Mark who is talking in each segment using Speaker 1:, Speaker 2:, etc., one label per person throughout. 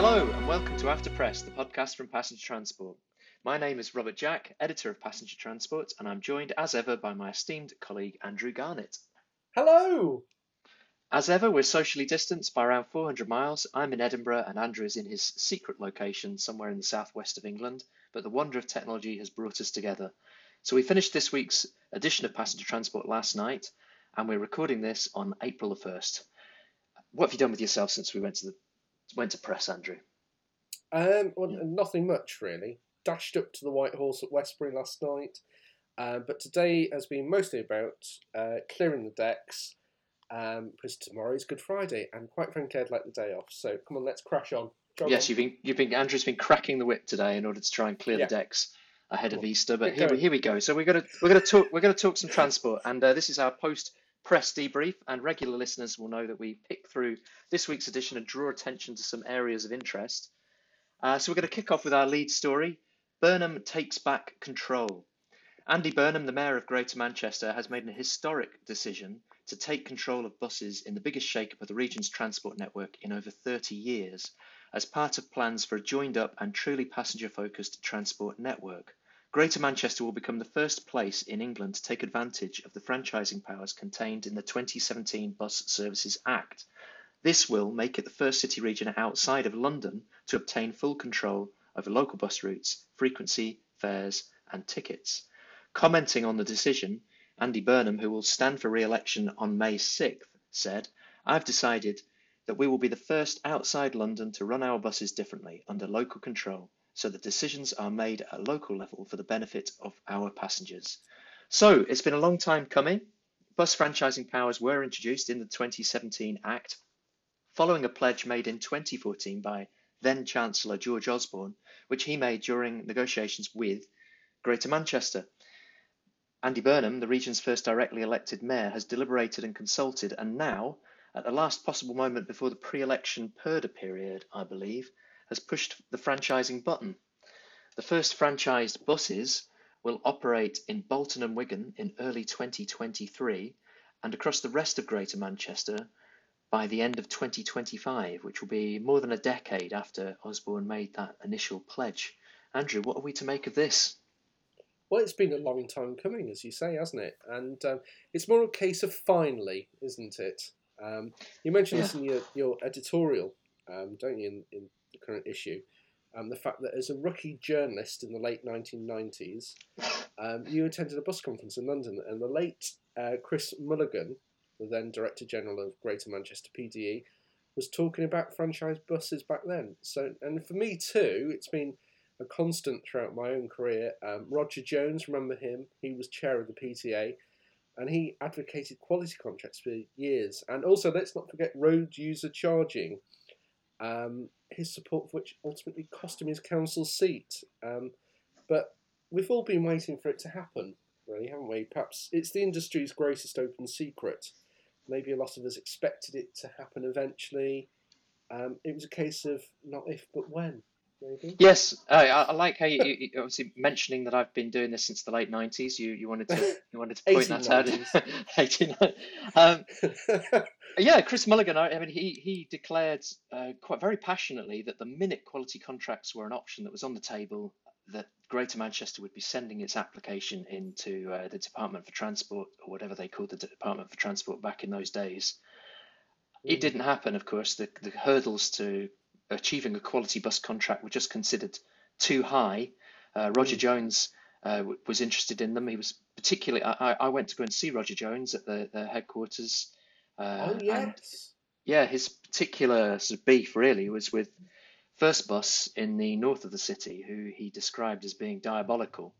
Speaker 1: Hello, and welcome to After Press, the podcast from Passenger Transport. My name is Robert Jack, editor of Passenger Transport, and I'm joined as ever by my esteemed colleague Andrew Garnett.
Speaker 2: Hello.
Speaker 1: As ever, we're socially distanced by around 400 miles. I'm in Edinburgh, and Andrew is in his secret location somewhere in the southwest of England, but the wonder of technology has brought us together. So we finished this week's edition of Passenger Transport last night, and we're recording this on April the 1st. What have you done with yourself since we went to the went to press, Andrew?
Speaker 2: Um, well, nothing much really. Dashed up to the White Horse at Westbury last night, uh, but today has been mostly about uh, clearing the decks. Um, because tomorrow is Good Friday, and quite frankly, I'd like the day off. So come on, let's crash on. Go
Speaker 1: yes,
Speaker 2: on.
Speaker 1: you've been you've been Andrew's been cracking the whip today in order to try and clear
Speaker 2: Yeah.
Speaker 1: the decks ahead of Easter. But
Speaker 2: get
Speaker 1: here
Speaker 2: going.
Speaker 1: here we go. So we're gonna we're gonna talk we're gonna talk some transport, and uh, this is our post press debrief. And regular listeners will know that we pick through this week's edition and draw attention to some areas of interest. Uh, so we're going to kick off with our lead story. Burnham takes back control. Andy Burnham, the Mayor of Greater Manchester, has made an historic decision to take control of buses in the biggest shake-up of the region's transport network in over 30 years, as part of plans for a joined-up and truly passenger-focused transport network. Greater Manchester will become the first place in England to take advantage of the franchising powers contained in the 2017 Bus Services Act. This will make it the first city region outside of London to obtain full control over local bus routes, frequency, fares, and tickets. Commenting on the decision, Andy Burnham, who will stand for re election on May 6th, said, I've decided that we will be the first outside London to run our buses differently under local control, so that decisions are made at a local level for the benefit of our passengers. So it's been a long time coming. Bus franchising powers were introduced in the 2017 Act following a pledge made in 2014 by then Chancellor George Osborne, which he made during negotiations with Greater Manchester. Andy Burnham, the region's first directly elected mayor, has deliberated and consulted, and now, at the last possible moment before the pre election purdah period, I believe, has pushed the franchising button. The first franchised buses will operate in Bolton and Wigan in early 2023 and across the rest of Greater Manchester by the end of 2025, which will be more than a decade after Osborne made that initial pledge. Andrew, what are we to make of this?
Speaker 2: Well, it's been a long time coming, as you say, hasn't it? And um, it's more a case of finally, isn't it? Um, you mentioned this in your, your editorial, um, don't you, in, in the current issue? Um, the fact that as a rookie journalist in the late 1990s, um, you attended a bus conference in London, and the late uh, Chris Mulligan, the then Director General of Greater Manchester PTE, was talking about franchise buses back then. So, and for me too, it's been a constant throughout my own career. Um, Roger Jones, remember him? He was chair of the PTA, and he advocated quality contracts for years. And also, let's not forget road user charging. Um, his support for which ultimately cost him his council seat. Um, but we've all been waiting for it to happen, really, haven't we? Perhaps it's the industry's greatest open secret. Maybe a lot of us expected it to happen eventually. Um, it was a case of not if but when, maybe.
Speaker 1: Yes, I, I like how you, you obviously mentioning that I've been doing this since the late '90s. You you wanted to you wanted to point that out.
Speaker 2: 1890s.
Speaker 1: 89. Um, yeah, Chris Mulligan. I, I mean, he he declared uh, quite very passionately that the minute quality contracts were an option that was on the table, that Greater Manchester would be sending its application into uh, the Department for Transport or whatever they called the Department for Transport back in those days. It
Speaker 2: Mm.
Speaker 1: didn't happen, of course. The the hurdles to achieving a quality bus contract were just considered too high. Uh, Roger
Speaker 2: Mm.
Speaker 1: Jones uh, w- was interested in them. He was particularly. I, I went to go and see Roger Jones at the, the headquarters. Uh,
Speaker 2: Oh
Speaker 1: and
Speaker 2: yes.
Speaker 1: yeah, his particular sort of beef really was with First Bus in the north of the city, who he described as being diabolical.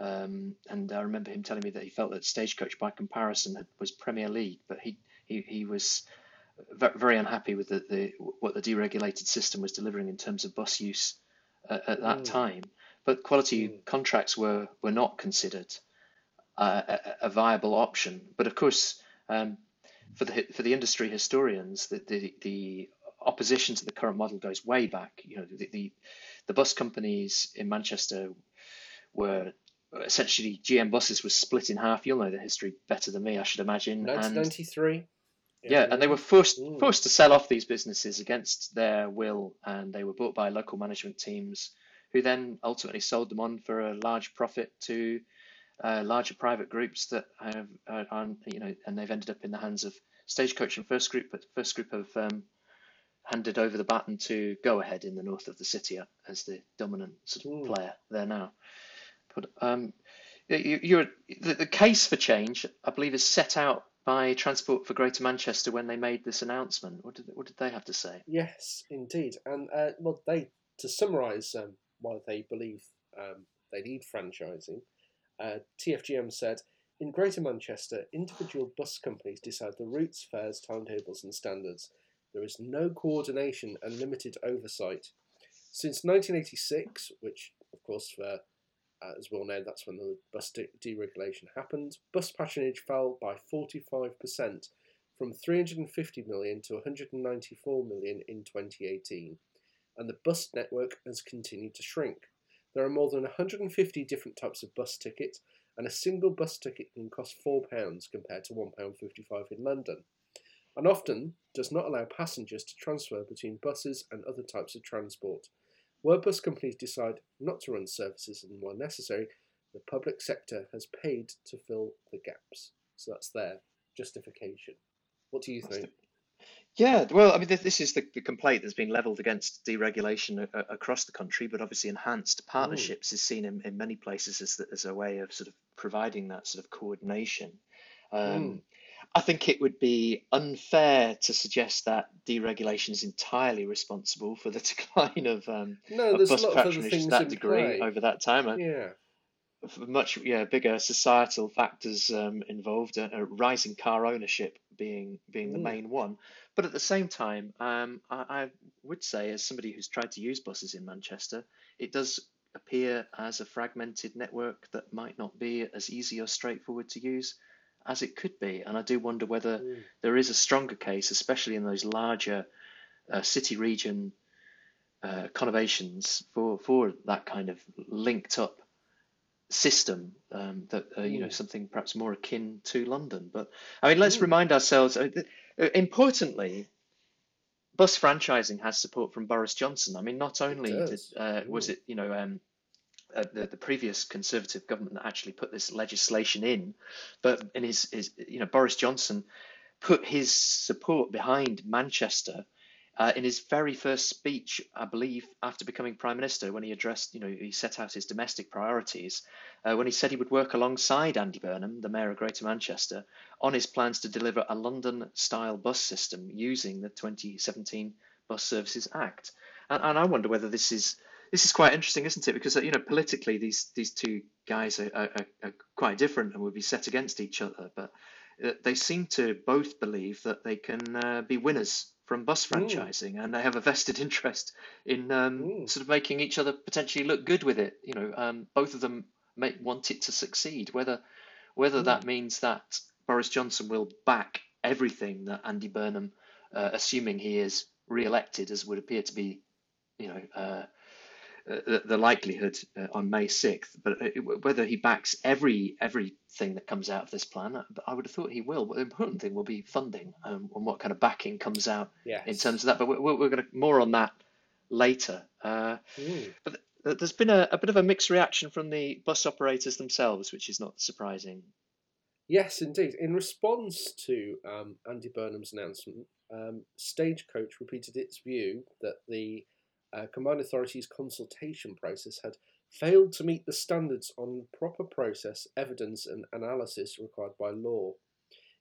Speaker 1: Um, and I remember him telling me that he felt that Stagecoach, by comparison, had, was Premier League, but he he, he was very unhappy with the, the what the deregulated system was delivering in terms of bus use at, at that
Speaker 2: Mm.
Speaker 1: time. But quality
Speaker 2: Mm.
Speaker 1: contracts were were not considered uh, a, a viable option. But of course, um, for the for the industry historians, the, the the opposition to the current model goes way back. You know, the the, the bus companies in Manchester were essentially GM buses was split in half. You'll know the history better than me, I should imagine. And
Speaker 2: 1993.
Speaker 1: Yeah, and they were forced
Speaker 2: Mm.
Speaker 1: forced to sell off these businesses against their will, and they were bought by local management teams, who then ultimately sold them on for a large profit to uh, larger private groups that have, uh, are, you know, and they've ended up in the hands of Stagecoach and First Group. But First Group have um, handed over the baton to Go Ahead in the north of the city as the dominant sort of
Speaker 2: Mm.
Speaker 1: player there now. But um, you, you're the, the case for change, I believe, is set out by Transport for Greater Manchester when they made this announcement. What did what did they have to say?
Speaker 2: Yes, indeed. And uh, well, they to summarise um, why they believe um, they need franchising, uh, TFGM said. In Greater Manchester, individual bus companies decide the routes, fares, timetables, and standards. There is no coordination and limited oversight. Since 1986, which, of course, for uh, as well known, that's when the bus de- deregulation happened, bus patronage fell by 45%, from 350 million to 194 million in 2018, and the bus network has continued to shrink. There are more than 150 different types of bus tickets, and a single bus ticket can cost £4 compared to £1.55 in London, and often does not allow passengers to transfer between buses and other types of transport. Bus companies decide not to run services and where necessary, the public sector has paid to fill the gaps. So that's their justification. What do you think?
Speaker 1: Yeah, well, I mean, this, this is the, the complaint that's been levelled against deregulation a, a- across the country, but obviously enhanced partnerships is seen in, in many places as, the, as a way of sort of providing that sort of coordination. Um, I think it would be unfair to suggest that deregulation is entirely responsible for the decline of, um,
Speaker 2: No,
Speaker 1: of bus patronage to that degree
Speaker 2: play.
Speaker 1: over that time.
Speaker 2: Yeah.
Speaker 1: much yeah bigger societal factors um, involved, uh, uh, rising car ownership being being the
Speaker 2: Mm.
Speaker 1: main one. But at the same time, um, I, I would say, as somebody who's tried to use buses in Manchester, it does appear as a fragmented network that might not be as easy or straightforward to use as it could be. And I do wonder whether
Speaker 2: Mm.
Speaker 1: there is a stronger case, especially in those larger uh, city region uh, conurbations, for for that kind of linked up system um, that uh, you know
Speaker 2: Mm.
Speaker 1: something perhaps more akin to London. But I mean, let's
Speaker 2: Mm.
Speaker 1: remind ourselves. Uh, uh, importantly, bus franchising has support from Boris Johnson. I mean, not only did, uh, was
Speaker 2: Mm.
Speaker 1: it you know um, uh, the the previous Conservative government that actually put this legislation in, but in his, his you know Boris Johnson put his support behind Manchester uh, in his very first speech, I believe, after becoming prime minister, when he addressed, you know, he set out his domestic priorities, uh, when he said he would work alongside Andy Burnham, the mayor of Greater Manchester, on his plans to deliver a London-style bus system using the 2017 Bus Services Act. And, and I wonder whether this is this is quite interesting, isn't it? Because uh, you know, politically, these these two guys are, are, are quite different and would be set against each other, but uh, they seem to both believe that they can uh, be winners from bus
Speaker 2: Mm.
Speaker 1: franchising, and they have a vested interest in um,
Speaker 2: Mm.
Speaker 1: sort of making each other potentially look good with it. You know, um, both of them may want it to succeed. Whether whether
Speaker 2: Mm.
Speaker 1: that means that Boris Johnson will back everything that Andy Burnham, uh, assuming he is re-elected, as would appear to be, you know. Uh, the, the likelihood uh, on May 6th, but uh, whether he backs every everything that comes out of this plan, uh, I would have thought he will. But the important thing will be funding um, and what kind of backing comes out
Speaker 2: Yes.
Speaker 1: in terms of that. But we're, we're going to more on that later. Uh,
Speaker 2: Mm.
Speaker 1: but th- there's been a, a bit of a mixed reaction from the bus operators themselves, which is not surprising.
Speaker 2: Yes, indeed. In response to um, Andy Burnham's announcement, um, Stagecoach repeated its view that the uh, Combined Authorities consultation process had failed to meet the standards on proper process, evidence, and analysis required by law.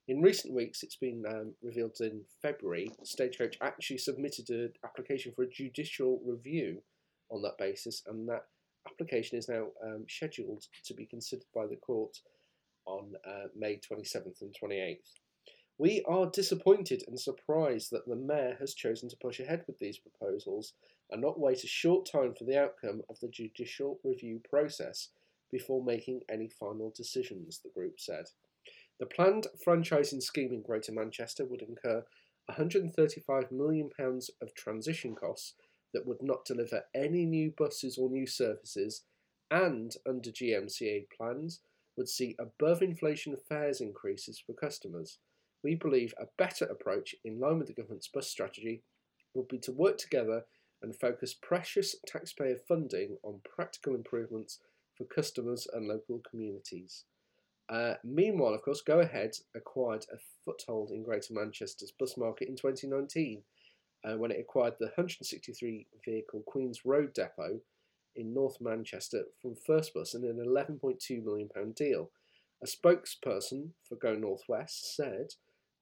Speaker 2: In recent weeks, it's been um, revealed in February, Stagecoach actually submitted an application for a judicial review on that basis, and that application is now um, scheduled to be considered by the court on uh, May 27th and 28th. We are disappointed and surprised that the Mayor has chosen to push ahead with these proposals and not wait a short time for the outcome of the judicial review process before making any final decisions, the group said. The planned franchising scheme in Greater Manchester would incur £135 million of transition costs that would not deliver any new buses or new services, and under GMCA plans, would see above inflation fares increases for customers. we believe a better approach in line with the government's bus strategy would be to work together and focus precious taxpayer funding on practical improvements for customers and local communities. Uh, meanwhile, of course, Go Ahead acquired a foothold in Greater Manchester's bus market in 2019 uh, when it acquired the 163 vehicle Queen's Road depot in North Manchester from First Bus in an £11.2 million deal. A spokesperson for Go Northwest said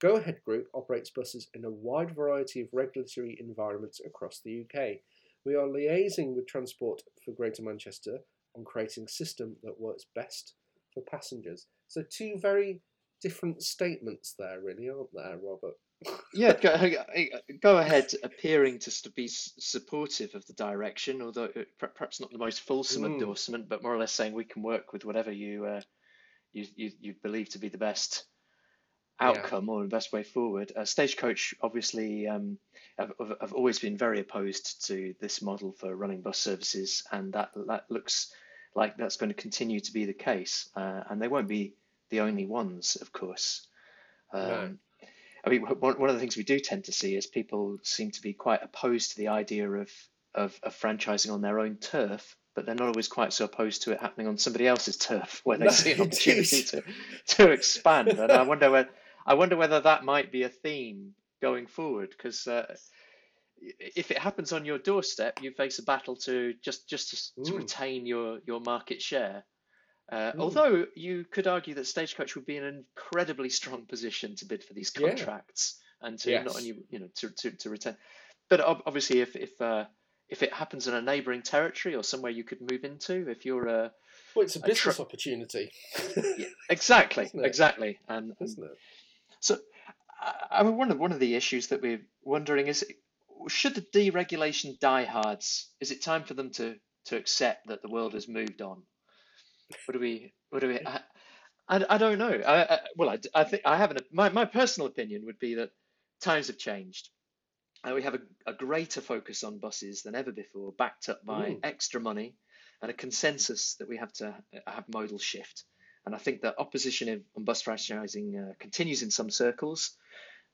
Speaker 2: Go Ahead Group operates buses in a wide variety of regulatory environments across the UK. We are liaising with Transport for Greater Manchester on creating a system that works best for passengers. So, two very different statements there, really, aren't there, Robert?
Speaker 1: yeah, go, go, ahead, appearing to be supportive of the direction, although uh, perhaps not the most fulsome mm. endorsement, but more or less saying we can work with whatever you uh, you, you, you believe to be the best outcome yeah. or the best way forward. Uh, Stagecoach obviously um, have, have always been very opposed to this model for running bus services, and that that looks like that's going to continue to be the case. Uh, and they won't be the only ones, of course. Um, no. I mean, one, one of the things we do tend to see is people seem to be quite opposed to the idea of, of, of franchising on their own turf, but they're not always quite so opposed to it happening on somebody else's turf where they no, see an opportunity to, to expand. And I wonder whether I wonder whether that might be a theme going forward because uh, if it happens on your doorstep, you face a battle to just just to, to retain your your market share. Uh, although you could argue that Stagecoach would be in an incredibly strong position to bid for these contracts yeah. and to yes. not only you know to, to, to retain, but obviously if if uh, if it happens in a neighbouring territory or somewhere you could move into, if you're a
Speaker 2: well, it's a, a business tra- opportunity.
Speaker 1: yeah, exactly, exactly, and,
Speaker 2: isn't it?
Speaker 1: So, I mean, one of one of the issues that we're wondering is, should the deregulation diehards? Is it time for them to to accept that the world has moved on? What do we? What do we? I, I, I don't know. I, I, well, I, I think I have an my my personal opinion would be that times have changed. Uh, we have a, a, greater focus on buses than ever before, backed up by Ooh. extra money and a consensus that we have to have modal shift. And I think that opposition on bus franchising uh, continues in some circles,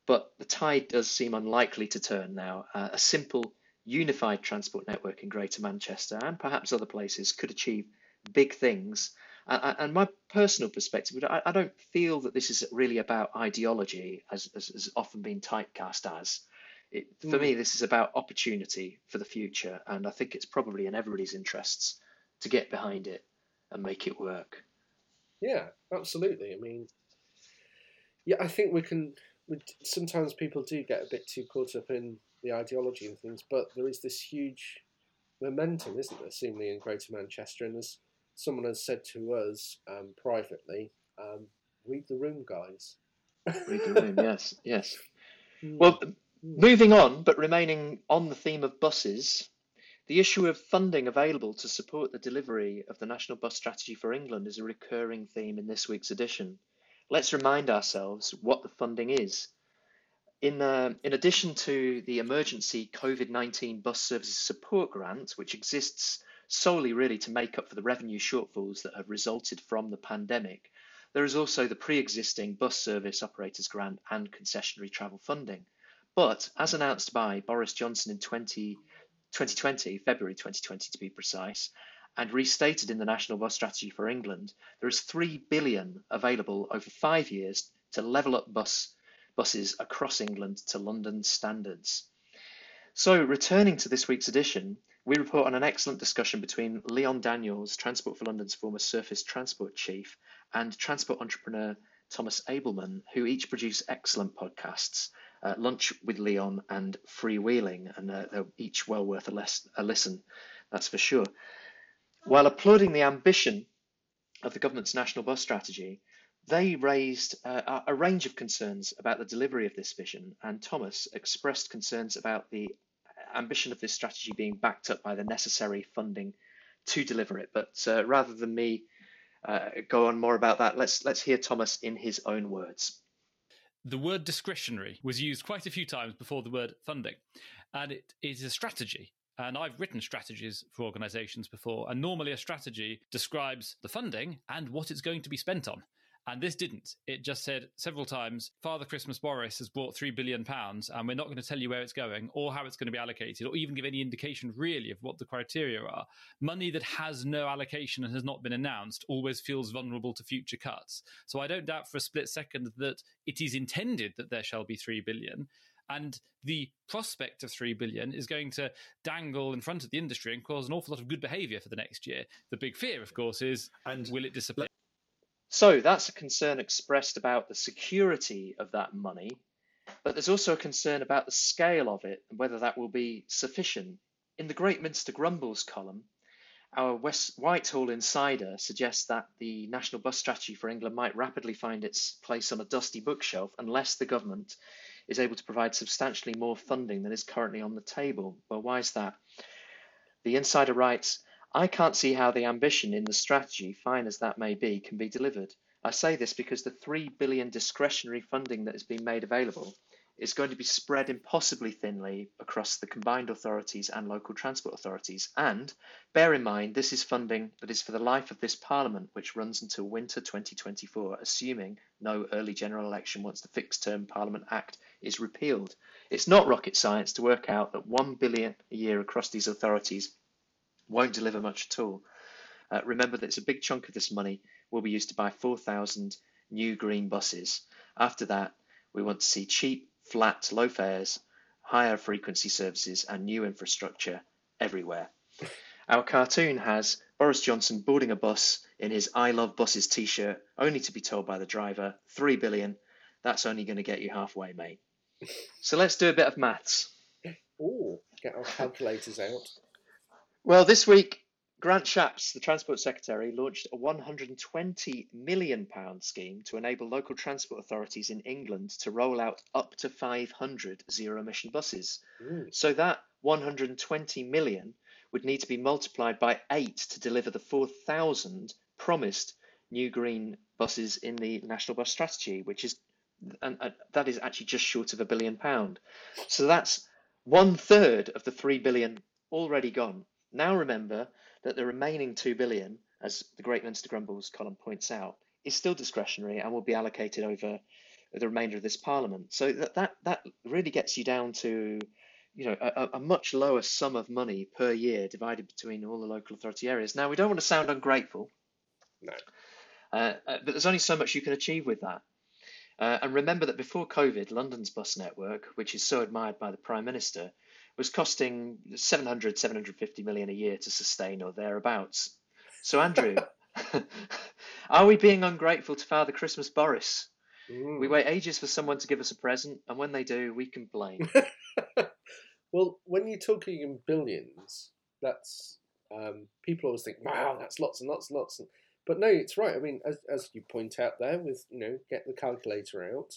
Speaker 1: but the tide does seem unlikely to turn now. Uh, a simple, unified transport network in Greater Manchester and perhaps other places could achieve big things. And, my personal perspective, I, I, don't feel that this is really about ideology, as, has as often been typecast as. It, for mm. me, this is about opportunity for the future, and I think it's probably in everybody's interests to get behind it and make it work.
Speaker 2: Yeah, absolutely. I mean, yeah, I think we can. We, sometimes people do get a bit too caught up in the ideology and things, but there is this huge momentum, isn't there, seemingly in Greater Manchester, and as someone has said to us um, privately, um, read the room, guys.
Speaker 1: read the room, yes, yes. Hmm. Well, moving on, but remaining on the theme of buses, the issue of funding available to support the delivery of the National Bus Strategy for England is a recurring theme in this week's edition. Let's remind ourselves what the funding is. In, uh, in addition to the emergency COVID 19 bus services support grant, which exists solely really to make up for the revenue shortfalls that have resulted from the pandemic. There is also the pre-existing bus service operators grant and concessionary travel funding. But as announced by Boris Johnson in 20, 2020, February 2020 to be precise, and restated in the National Bus Strategy for England, there is 3 billion available over 5 years to level up bus buses across England to London standards. So, returning to this week's edition, we report on an excellent discussion between Leon Daniels, Transport for London's former surface transport chief, and transport entrepreneur Thomas Ableman, who each produce excellent podcasts, uh, Lunch with Leon and Freewheeling, and uh, they're each well worth a, a listen, that's for sure. While applauding the ambition of the government's national bus strategy, they raised uh, a range of concerns about the delivery of this vision, and Thomas expressed concerns about the ambition of this strategy being backed up by the necessary funding to deliver it. But uh, rather than me uh, go on more about that, let's let's hear Thomas in his own words.
Speaker 3: The word discretionary was used quite a few times before the word funding, and it is a strategy. And I've written strategies for organizations before, and normally a strategy describes the funding and what it's going to be spent on. And this didn't. It just said several times, Father Christmas Boris has brought £3 billion, and we're not going to tell you where it's going or how it's going to be allocated, or even give any indication really of what the criteria are. Money that has no allocation and has not been announced always feels vulnerable to future cuts. So I don't doubt for a split second that it is intended that there shall be 3 billion and the prospect of 3 billion is going to dangle in front of the industry and cause an awful lot of good behavior for the next year the big fear of course is and will it disappear
Speaker 1: so that's a concern expressed about the security of that money, but there's also a concern about the scale of it and whether that will be sufficient. In the Great Minster Grumbles column, our West Whitehall insider suggests that the national bus strategy for England might rapidly find its place on a dusty bookshelf unless the government is able to provide substantially more funding than is currently on the table. Well, why is that? The insider writes I can't see how the ambition in the strategy, fine as that may be, can be delivered. I say this because the 3 billion discretionary funding that has been made available is going to be spread impossibly thinly across the combined authorities and local transport authorities. And bear in mind, this is funding that is for the life of this Parliament, which runs until winter 2024, assuming no early general election once the Fixed Term Parliament Act is repealed. It's not rocket science to work out that 1 billion a year across these authorities won't deliver much at all. Uh, remember that it's a big chunk of this money will be used to buy 4,000 new green buses. After that, we want to see cheap, flat, low fares, higher frequency services, and new infrastructure everywhere. Our cartoon has Boris Johnson boarding a bus in his I Love Buses t shirt, only to be told by the driver, 3 billion, that's only going to get you halfway, mate. So let's do a bit of maths.
Speaker 2: Oh, get our calculators out.
Speaker 1: Well, this week, Grant Shapps, the Transport Secretary, launched a £120 million scheme to enable local transport authorities in England to roll out up to 500 zero emission buses. Mm. So that 120 million would need to be multiplied by eight to deliver the 4,000 promised new green buses in the National Bus Strategy, which is and uh, that is actually just short of a billion pound. So that's one third of the three billion already gone. Now remember that the remaining 2 billion, as the Great Minster Grumbles column points out, is still discretionary and will be allocated over the remainder of this parliament. So that that, that really gets you down to you know a, a much lower sum of money per year divided between all the local authority areas. Now we don't want to sound ungrateful.
Speaker 2: No.
Speaker 1: Uh, uh, but there's only so much you can achieve with that. Uh, and remember that before COVID, London's bus network, which is so admired by the Prime Minister, was costing 700, 750 million a year to sustain or thereabouts. So, Andrew, are we being ungrateful to Father Christmas Boris? Mm. We wait ages for someone to give us a present, and when they do, we complain.
Speaker 2: well, when you're talking in billions, that's um, people always think, "Wow, that's lots and lots and lots." But no, it's right. I mean, as as you point out there, with you know, get the calculator out.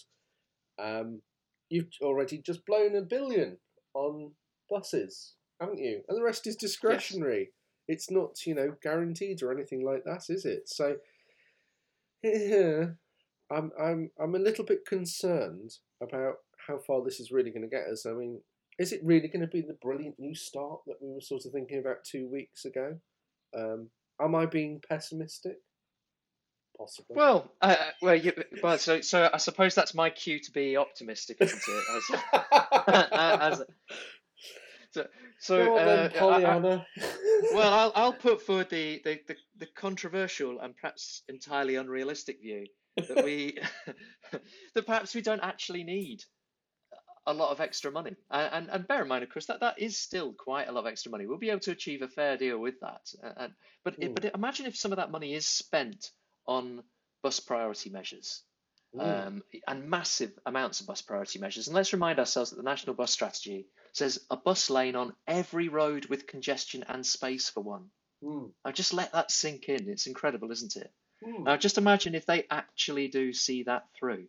Speaker 2: Um, you've already just blown a billion on buses, haven't you? And the rest is discretionary. Yes. It's not, you know, guaranteed or anything like that, is it? So, yeah, I'm, I'm, I'm a little bit concerned about how far this is really going to get us. I mean, is it really going to be the brilliant new start that we were sort of thinking about two weeks ago? Um, am I being pessimistic? Possibly.
Speaker 1: Well, uh, well, you, well. So, so I suppose that's my cue to be optimistic, isn't it? As, as, so, so
Speaker 2: uh, Pollyanna.
Speaker 1: I, well, I'll, I'll put forward the, the, the, the controversial and perhaps entirely unrealistic view that we that perhaps we don't actually need a lot of extra money. And, and, bear in mind, of course, that that is still quite a lot of extra money. We'll be able to achieve a fair deal with that. And, but it, but imagine if some of that money is spent on bus priority measures. Um, and massive amounts of bus priority measures. And let's remind ourselves that the National Bus Strategy says a bus lane on every road with congestion and space for one.
Speaker 2: Mm.
Speaker 1: Now just let that sink in. It's incredible, isn't it?
Speaker 2: Mm.
Speaker 1: Now just imagine if they actually do see that through.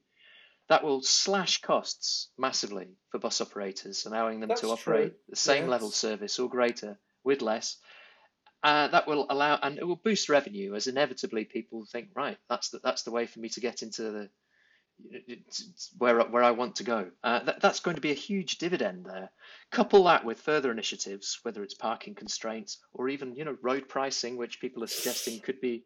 Speaker 1: That will slash costs massively for bus operators, allowing them
Speaker 2: That's
Speaker 1: to operate
Speaker 2: true.
Speaker 1: the same
Speaker 2: yes.
Speaker 1: level service or greater with less. Uh, that will allow and it will boost revenue as inevitably people think right that's the, that's the way for me to get into the where where I want to go. Uh, that, that's going to be a huge dividend there. Couple that with further initiatives, whether it's parking constraints or even you know road pricing, which people are suggesting could be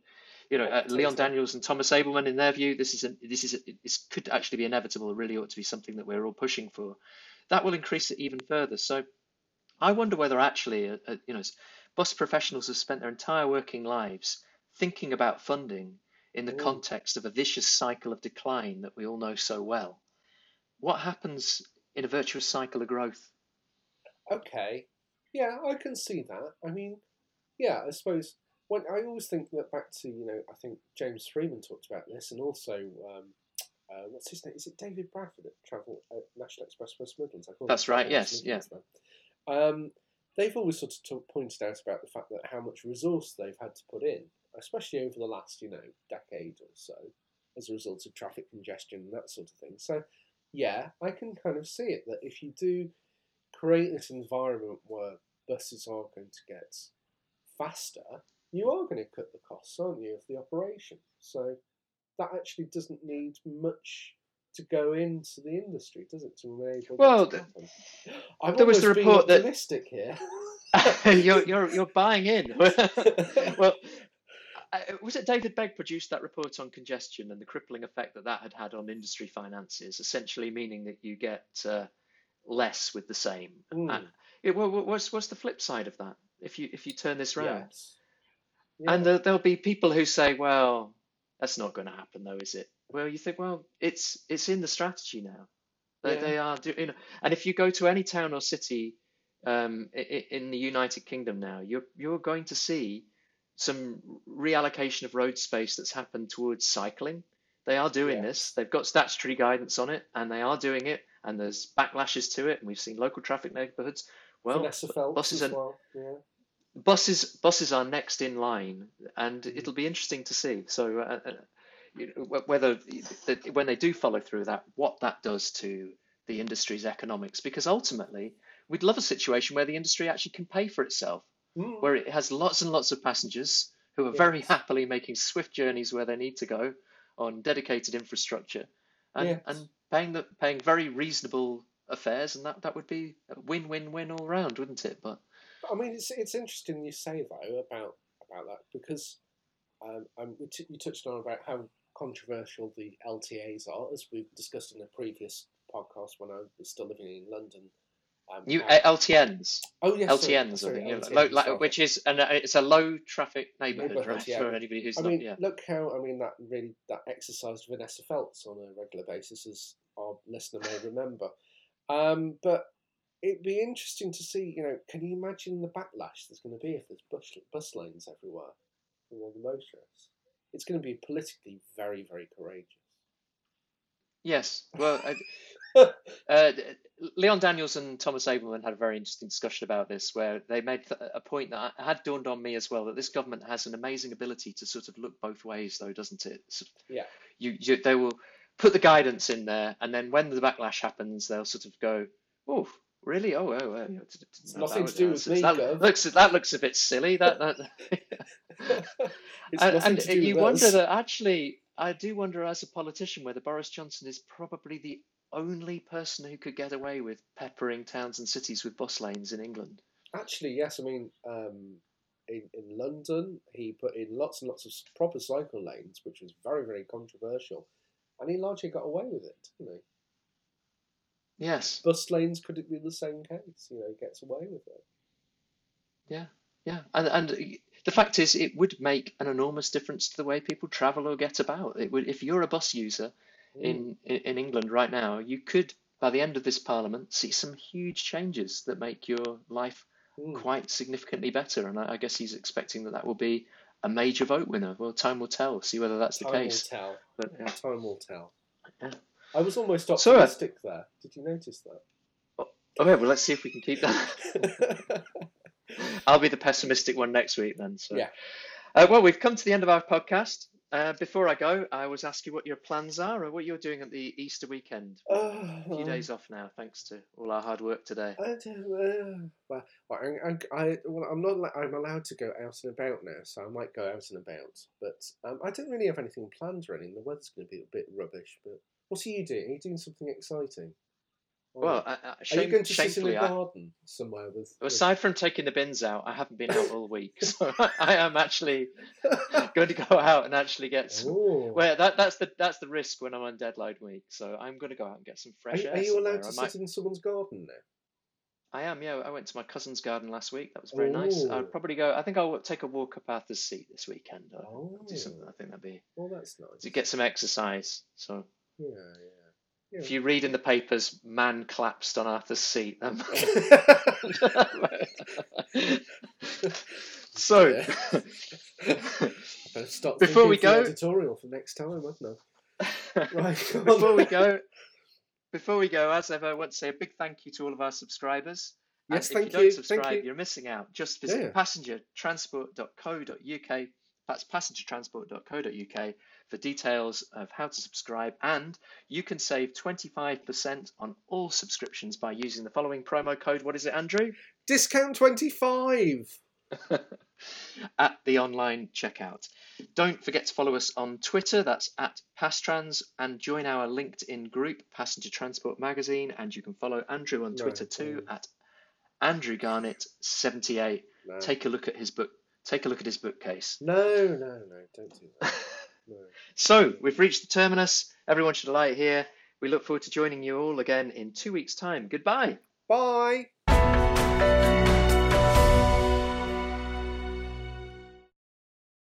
Speaker 1: you know, uh, Leon. Daniels and Thomas Ableman, in their view, this is a, this is a, this could actually be inevitable. It really ought to be something that we're all pushing for. That will increase it even further. So I wonder whether actually, uh, uh, you know, bus professionals have spent their entire working lives thinking about funding in the
Speaker 2: Mm.
Speaker 1: context of a vicious cycle of decline that we all know so well. What happens in a virtuous cycle of growth?
Speaker 2: Okay, yeah, I can see that. I mean, yeah, I suppose when I always think that back to you know I think James Freeman talked about this, and also um, uh, what's his name? Is it David Bradford at Travel uh, National Express West Midlands? I call
Speaker 1: That's right,
Speaker 2: West
Speaker 1: yes, yeah.
Speaker 2: Um, they've always sort of talk, pointed out about the fact that how much resource they've had to put in, especially over the last you know decade or so, as a result of traffic congestion and that sort of thing. So, yeah, I can kind of see it that if you do create this environment where buses are going to get faster, you are going to cut the costs, aren't you, of the operation? So that actually doesn't need much to go into the industry, does it, to enable
Speaker 1: Well,
Speaker 2: to? I'm
Speaker 1: there was the report that-
Speaker 2: here.
Speaker 1: you're, you're, you're buying in. well, uh, was it David Begg produced that report on congestion and the crippling effect that that had had on industry finances, essentially meaning that you get uh, less with the same.
Speaker 2: Mm.
Speaker 1: Uh, it, what's what's the flip side of that? If you if you turn this round,
Speaker 2: yes.
Speaker 1: and
Speaker 2: Yeah.
Speaker 1: there, there'll be people who say, well, that's not going to happen, though, is it? Well, you think, well, it's it's in the strategy now. They,
Speaker 2: Yeah.
Speaker 1: they are, do, you know, and if you go to any town or city um, i- i- in the United Kingdom now, you're you're going to see some reallocation of road space that's happened towards cycling. They are doing
Speaker 2: Yeah.
Speaker 1: this. They've got statutory guidance on it, and they are doing it. And there's backlashes to it, and we've seen local traffic neighbourhoods. Well, buses are
Speaker 2: well. Yeah.
Speaker 1: buses buses are next in line, and
Speaker 2: Mhm.
Speaker 1: it'll be interesting to see. So uh, uh, you know, wh- whether when they do follow through that, what that does to the industry's economics, because ultimately we'd love a situation where the industry actually can pay for itself,
Speaker 2: Mm.
Speaker 1: where it has lots and lots of passengers who are very happily making swift journeys where they need to go on dedicated infrastructure, and
Speaker 2: Yes.
Speaker 1: and paying the paying very reasonable affairs, and that that would be a win-win-win all round, wouldn't it? But
Speaker 2: I mean, it's it's interesting you say though about about that because um, um, t- you touched on about how controversial the LTAs are, as we've discussed in a previous podcast when I was still living in London. Um,
Speaker 1: You uh, LTNs,
Speaker 2: oh yes,
Speaker 1: LTNs, I
Speaker 2: sorry,
Speaker 1: know,
Speaker 2: LTNs,
Speaker 1: low, like, which is and uh, it's a low traffic neighbourhood,
Speaker 2: Neighbourhood,
Speaker 1: right?
Speaker 2: yeah.
Speaker 1: For anybody who's
Speaker 2: I
Speaker 1: not,
Speaker 2: mean,
Speaker 1: yeah.
Speaker 2: look how I mean that really that exercised Vanessa Phelps on a regular basis, as our listener may remember. Um, but it'd be interesting to see. You know, can you imagine the backlash there's going to be if there's bus, bus lanes everywhere for all the motorists? It's going to be politically very, very courageous.
Speaker 1: Yes, well, uh, uh, Leon Daniels and Thomas Ableman had a very interesting discussion about this, where they made a point that had dawned on me as well that this government has an amazing ability to sort of look both ways, though, doesn't it? Sort of-
Speaker 2: Yeah.
Speaker 1: You, you, they will put the guidance in there, and then when the backlash happens, they'll sort of go, "Oh, really? Oh, oh, oh yeah, d- d-
Speaker 2: It's nothing to do with me,
Speaker 1: That looks that looks a bit silly. That, that and, and you wonder
Speaker 2: us.
Speaker 1: that actually, I do wonder as a politician whether Boris Johnson is probably the only person who could get away with peppering towns and cities with bus lanes in England.
Speaker 2: Actually, yes. I mean, um, in, in London, he put in lots and lots of proper cycle lanes, which was very, very controversial. And he largely got away with it, didn't he?
Speaker 1: Yes,
Speaker 2: Bus lanes, could it be the same case? You know, he gets away with it.
Speaker 1: yeah, yeah, and and the fact is, it would make an enormous difference to the way people travel or get about. It would, if you're a bus user. In in in England right now, you could by the end of this Parliament see some huge changes that make your life
Speaker 2: Mm.
Speaker 1: quite significantly better. And I, I guess he's expecting that that will be a major vote winner. Well, time will tell. See whether that's the
Speaker 2: Time
Speaker 1: case.
Speaker 2: will tell.
Speaker 1: But yeah.
Speaker 2: Time will tell.
Speaker 1: Yeah.
Speaker 2: I was almost
Speaker 1: So, uh,
Speaker 2: optimistic there. Did you notice that?
Speaker 1: Oh yeah, well let's see if we can keep that.
Speaker 2: that?
Speaker 1: I'll be the pessimistic one next week then. So.
Speaker 2: Yeah.
Speaker 1: Uh, well, we've come to the end of our podcast. Uh, before I go, I was asking you what your plans are or what you're doing at the Easter weekend. A few days off now, thanks to all our hard work today.
Speaker 2: I don't, uh, well, I, I, I, well, I'm not. I'm allowed to go out and about now, so I might go out and about. But um, I don't really have anything planned. Really, the weather's going to be a bit rubbish. But what are you doing? Are you doing something exciting?
Speaker 1: Well, I, I,
Speaker 2: are you going to sit in
Speaker 1: I,
Speaker 2: garden somewhere with? with-
Speaker 1: aside from taking the bins out, I haven't been out all week, so I am actually going to go out and actually get some.
Speaker 2: Oh.
Speaker 1: Well, that, that's the that's the risk when I'm on deadline week. So I'm going to go out and get some fresh
Speaker 2: you-
Speaker 1: air.
Speaker 2: are you allowed to
Speaker 1: I might-
Speaker 2: sit in someone's garden now?
Speaker 1: I am, yeah. I went to my cousin's garden last week. That was very nice.
Speaker 2: Oh.
Speaker 1: I'd probably go. I think I'll take a walk up Arthur's Seat this weekend. I'll,
Speaker 2: Oh,
Speaker 1: I'll do something. I think that'd be
Speaker 2: well, that's nice.
Speaker 1: to get some exercise. So
Speaker 2: Yeah, yeah.
Speaker 1: If you read in the papers, man collapsed on Arthur's Seat. Then... so
Speaker 2: Yeah. I better stop
Speaker 1: Before we go-
Speaker 2: editorial for next time, I? Right.
Speaker 1: before we go, before we go, as ever, I want to say a big thank you to all of our subscribers. And
Speaker 2: Yes,
Speaker 1: if
Speaker 2: thank
Speaker 1: you. Don't subscribe,
Speaker 2: thank you.
Speaker 1: you're missing out. Just visit
Speaker 2: Yeah.
Speaker 1: passengertransport.co.uk. That's passengertransport.co.uk for details of how to subscribe. And you can save 25% on all subscriptions by using the following promo code. What is it, Andrew?
Speaker 2: Discount 25.
Speaker 1: at the online checkout. Don't forget to follow us on Twitter, that's at Pastrans, and join our LinkedIn group, Passenger Transport Magazine. And you can follow Andrew on
Speaker 2: No,
Speaker 1: Twitter too
Speaker 2: no.
Speaker 1: at Andrew Garnett78.
Speaker 2: No.
Speaker 1: Take a look at his book. Take a look at his bookcase.
Speaker 2: no, no, no, don't do that. No.
Speaker 1: So we've reached the terminus. Everyone should alight here. We look forward to joining you all again in two weeks' time. Goodbye.
Speaker 2: Bye.